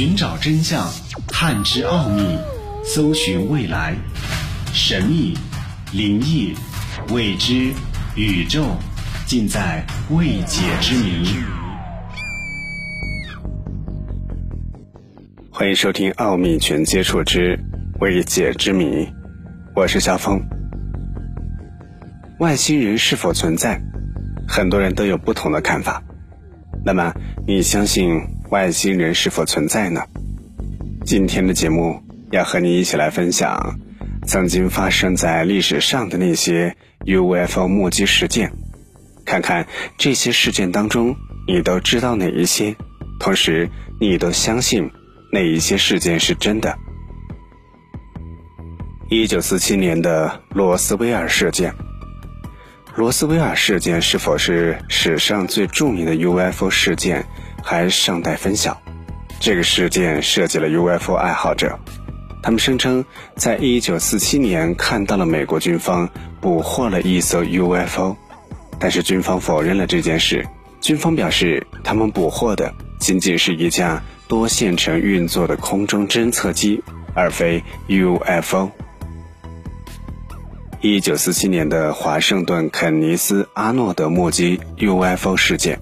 寻找真相，探知奥秘，搜寻未来，神秘、灵异、未知、宇宙，尽在未解之谜。欢迎收听《奥秘全接触之未解之谜》，我是肖峰。外星人是否存在？很多人都有不同的看法。那么，你相信外星人是否存在呢？今天的节目要和你一起来分享曾经发生在历史上的那些 UFO 目击事件，看看这些事件当中你都知道哪一些，同时你都相信哪一些事件是真的。一九四七年的罗斯威尔事件。罗斯威尔事件是否是史上最著名的 UFO 事件，还尚待分晓。这个事件涉及了 UFO 爱好者，他们声称在1947年看到了美国军方捕获了一艘 UFO，但是军方否认了这件事。军方表示，他们捕获的仅仅是一架多线程运作的空中侦测机，而非 UFO。一九四七年的华盛顿肯尼斯阿诺德目击 UFO 事件。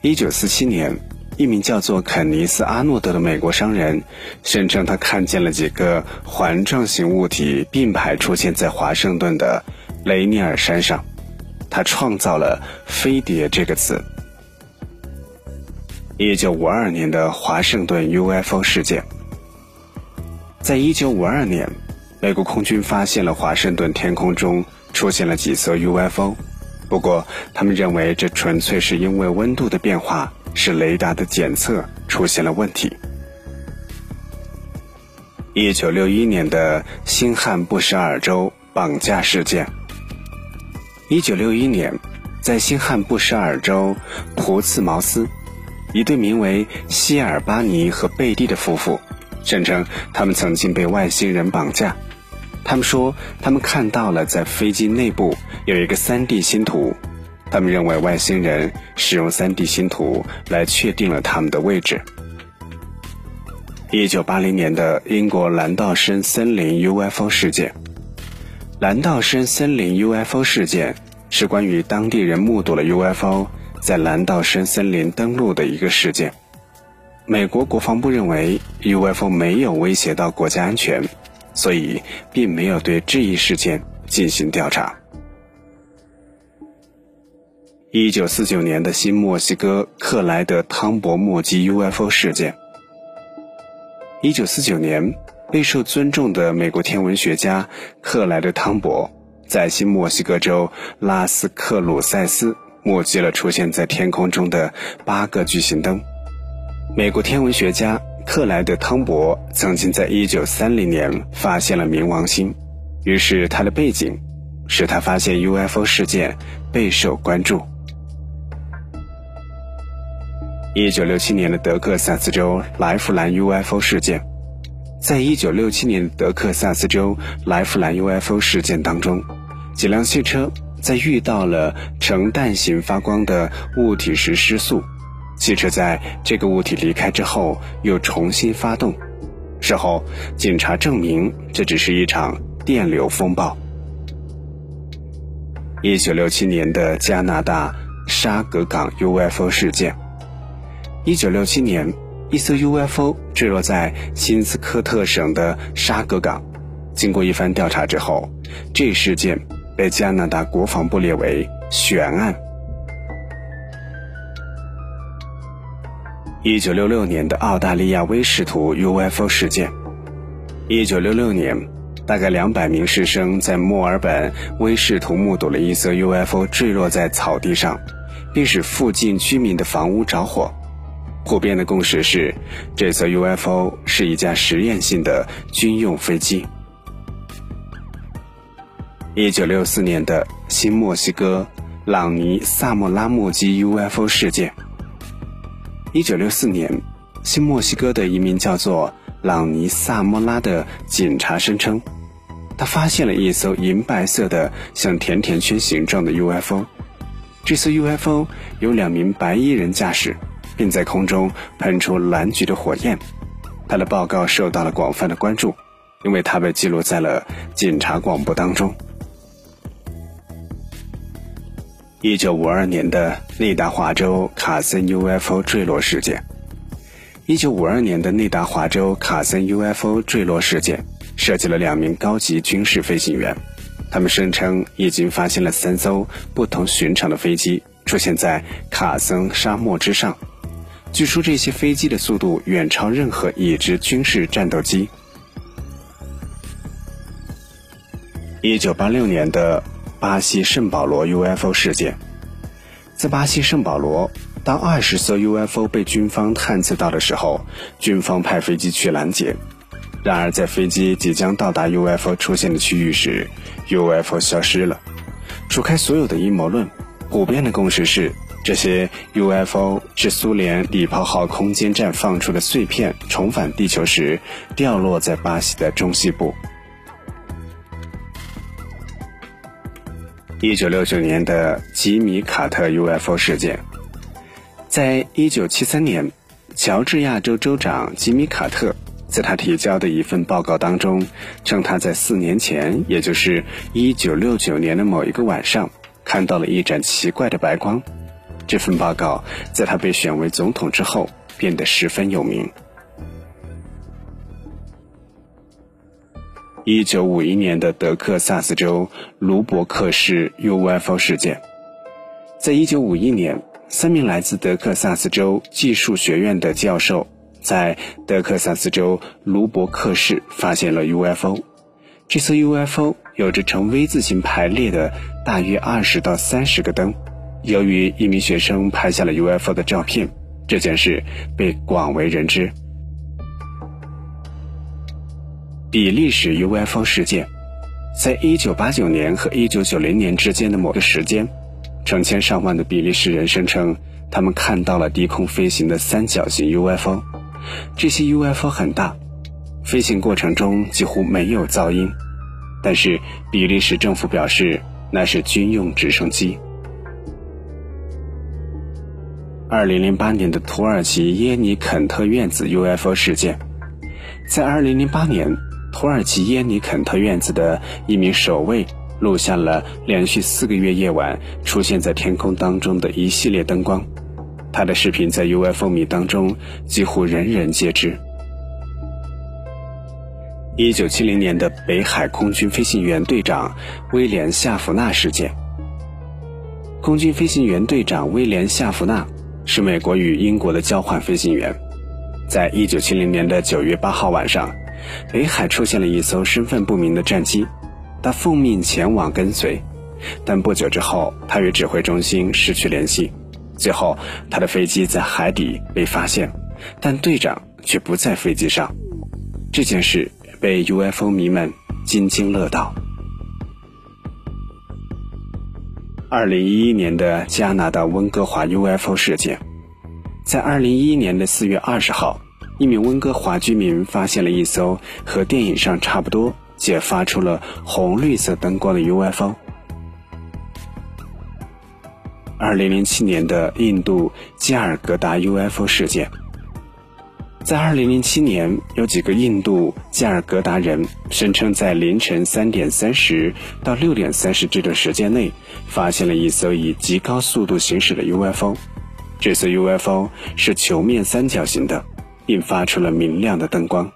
一九四七年，一名叫做肯尼斯阿诺德的美国商人声称，他看见了几个环状形物体并排出现在华盛顿的雷尼尔山上，他创造了“飞碟”这个词。一九五二年的华盛顿 UFO 事件。在一九五二年。美国空军发现了华盛顿天空中出现了几艘 UFO，不过他们认为这纯粹是因为温度的变化，使雷达的检测出现了问题。一九六一年的新罕布什尔州绑架事件。一九六一年，在新罕布什尔州普茨茅斯，一对名为希尔巴尼和贝蒂的夫妇，声称他们曾经被外星人绑架。他们说，他们看到了在飞机内部有一个 3D 星图，他们认为外星人使用 3D 星图来确定了他们的位置。1980年的英国蓝道森森林 UFO 事件，蓝道森森林 UFO 事件是关于当地人目睹了 UFO 在蓝道森森林登陆的一个事件。美国国防部认为 UFO 没有威胁到国家安全。所以，并没有对这一事件进行调查。一九四九年的新墨西哥克莱德汤博目击 UFO 事件。一九四九年，备受尊重的美国天文学家克莱德汤博在新墨西哥州拉斯克鲁塞斯目击了出现在天空中的八个巨型灯。美国天文学家。克莱德·汤博曾经在1930年发现了冥王星，于是他的背景使他发现 UFO 事件备受关注。1967年的德克萨斯州莱弗兰 UFO 事件，在1967年德克萨斯州莱弗兰 UFO 事件当中，几辆汽车在遇到了呈蛋形发光的物体时失速。汽车在这个物体离开之后又重新发动，事后警察证明这只是一场电流风暴。一九六七年的加拿大沙格港 UFO 事件。一九六七年，一艘 UFO 坠落在新斯科特省的沙格港，经过一番调查之后，这事件被加拿大国防部列为悬案。一九六六年的澳大利亚威士图 UFO 事件。一九六六年，大概两百名师生在墨尔本威士图目睹了一艘 UFO 坠落在草地上，并使附近居民的房屋着火。普遍的共识是，这艘 UFO 是一架实验性的军用飞机。一九六四年的新墨西哥朗尼萨莫拉目击 UFO 事件。一九六四年，新墨西哥的一名叫做朗尼萨莫拉的警察声称，他发现了一艘银白色的像甜甜圈形状的 UFO。这艘 UFO 由两名白衣人驾驶，并在空中喷出蓝橘的火焰。他的报告受到了广泛的关注，因为他被记录在了警察广播当中。一九五二年的内达华州卡森 UFO 坠落事件。一九五二年的内达华州卡森 UFO 坠落事件涉及了两名高级军事飞行员，他们声称已经发现了三艘不同寻常的飞机出现在卡森沙漠之上。据说这些飞机的速度远超任何已知军事战斗机。一九八六年的。巴西圣保罗 UFO 事件，在巴西圣保罗，当二十艘 UFO 被军方探测到的时候，军方派飞机去拦截。然而，在飞机即将到达 UFO 出现的区域时，UFO 消失了。除开所有的阴谋论，普遍的共识是，这些 UFO 是苏联礼炮号空间站放出的碎片，重返地球时掉落在巴西的中西部。一九六九年的吉米·卡特 UFO 事件，在一九七三年，乔治亚州州长吉米·卡特在他提交的一份报告当中，称他在四年前，也就是一九六九年的某一个晚上，看到了一盏奇怪的白光。这份报告在他被选为总统之后变得十分有名。一九五一年的德克萨斯州卢伯克市 UFO 事件，在一九五一年，三名来自德克萨斯州技术学院的教授在德克萨斯州卢伯克市发现了 UFO。这艘 UFO 有着呈 V 字形排列的大约二十到三十个灯。由于一名学生拍下了 UFO 的照片，这件事被广为人知。比利时 UFO 事件，在一九八九年和一九九零年之间的某个时间，成千上万的比利时人声称他们看到了低空飞行的三角形 UFO。这些 UFO 很大，飞行过程中几乎没有噪音，但是比利时政府表示那是军用直升机。二零零八年的土耳其耶尼肯特院子 UFO 事件，在二零零八年。土耳其耶尼肯特院子的一名守卫录下了连续四个月夜晚出现在天空当中的一系列灯光，他的视频在 UFO 迷当中几乎人人皆知。一九七零年的北海空军飞行员队长威廉夏弗纳事件。空军飞行员队长威廉夏弗纳是美国与英国的交换飞行员，在一九七零年的九月八号晚上。北海出现了一艘身份不明的战机，他奉命前往跟随，但不久之后，他与指挥中心失去联系，最后他的飞机在海底被发现，但队长却不在飞机上。这件事被 UFO 迷们津津乐道。二零一一年的加拿大温哥华 UFO 事件，在二零一一年的四月二十号。一名温哥华居民发现了一艘和电影上差不多且发出了红绿色灯光的 UFO。二零零七年的印度加尔各答 UFO 事件，在二零零七年，有几个印度加尔各答人声称在凌晨三点三十到六点三十这段时间内，发现了一艘以极高速度行驶的 UFO。这艘 UFO 是球面三角形的。并发出了明亮的灯光。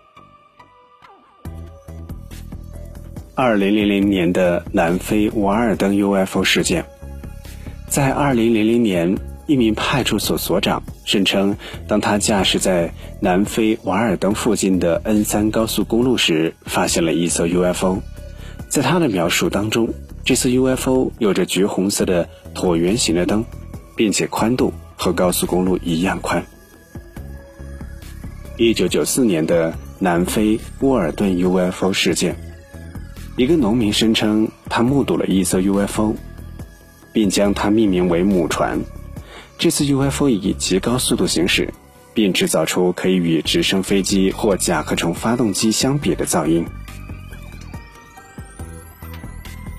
二零零零年的南非瓦尔登 UFO 事件，在二零零零年，一名派出所所长声称，当他驾驶在南非瓦尔登附近的 N 三高速公路时，发现了一艘 UFO。在他的描述当中，这艘 UFO 有着橘红色的椭圆形的灯，并且宽度和高速公路一样宽。一九九四年的南非沃尔顿 UFO 事件，一个农民声称他目睹了一艘 UFO，并将它命名为“母船”。这次 UFO 以极高速度行驶，并制造出可以与直升飞机或甲壳虫发动机相比的噪音。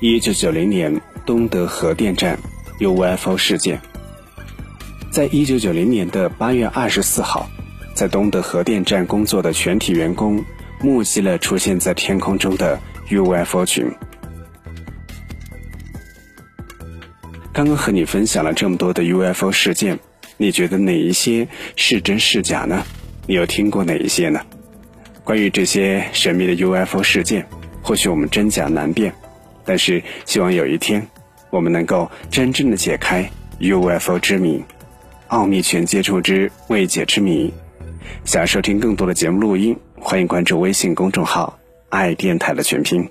一九九零年东德核电站 UFO 事件。在一九九零年的八月二十四号，在东德核电站工作的全体员工目击了出现在天空中的 UFO 群。刚刚和你分享了这么多的 UFO 事件，你觉得哪一些是真是假呢？你有听过哪一些呢？关于这些神秘的 UFO 事件，或许我们真假难辨，但是希望有一天，我们能够真正的解开 UFO 之谜，奥秘全接触之未解之谜。想收听更多的节目录音，欢迎关注微信公众号“爱电台”的全拼。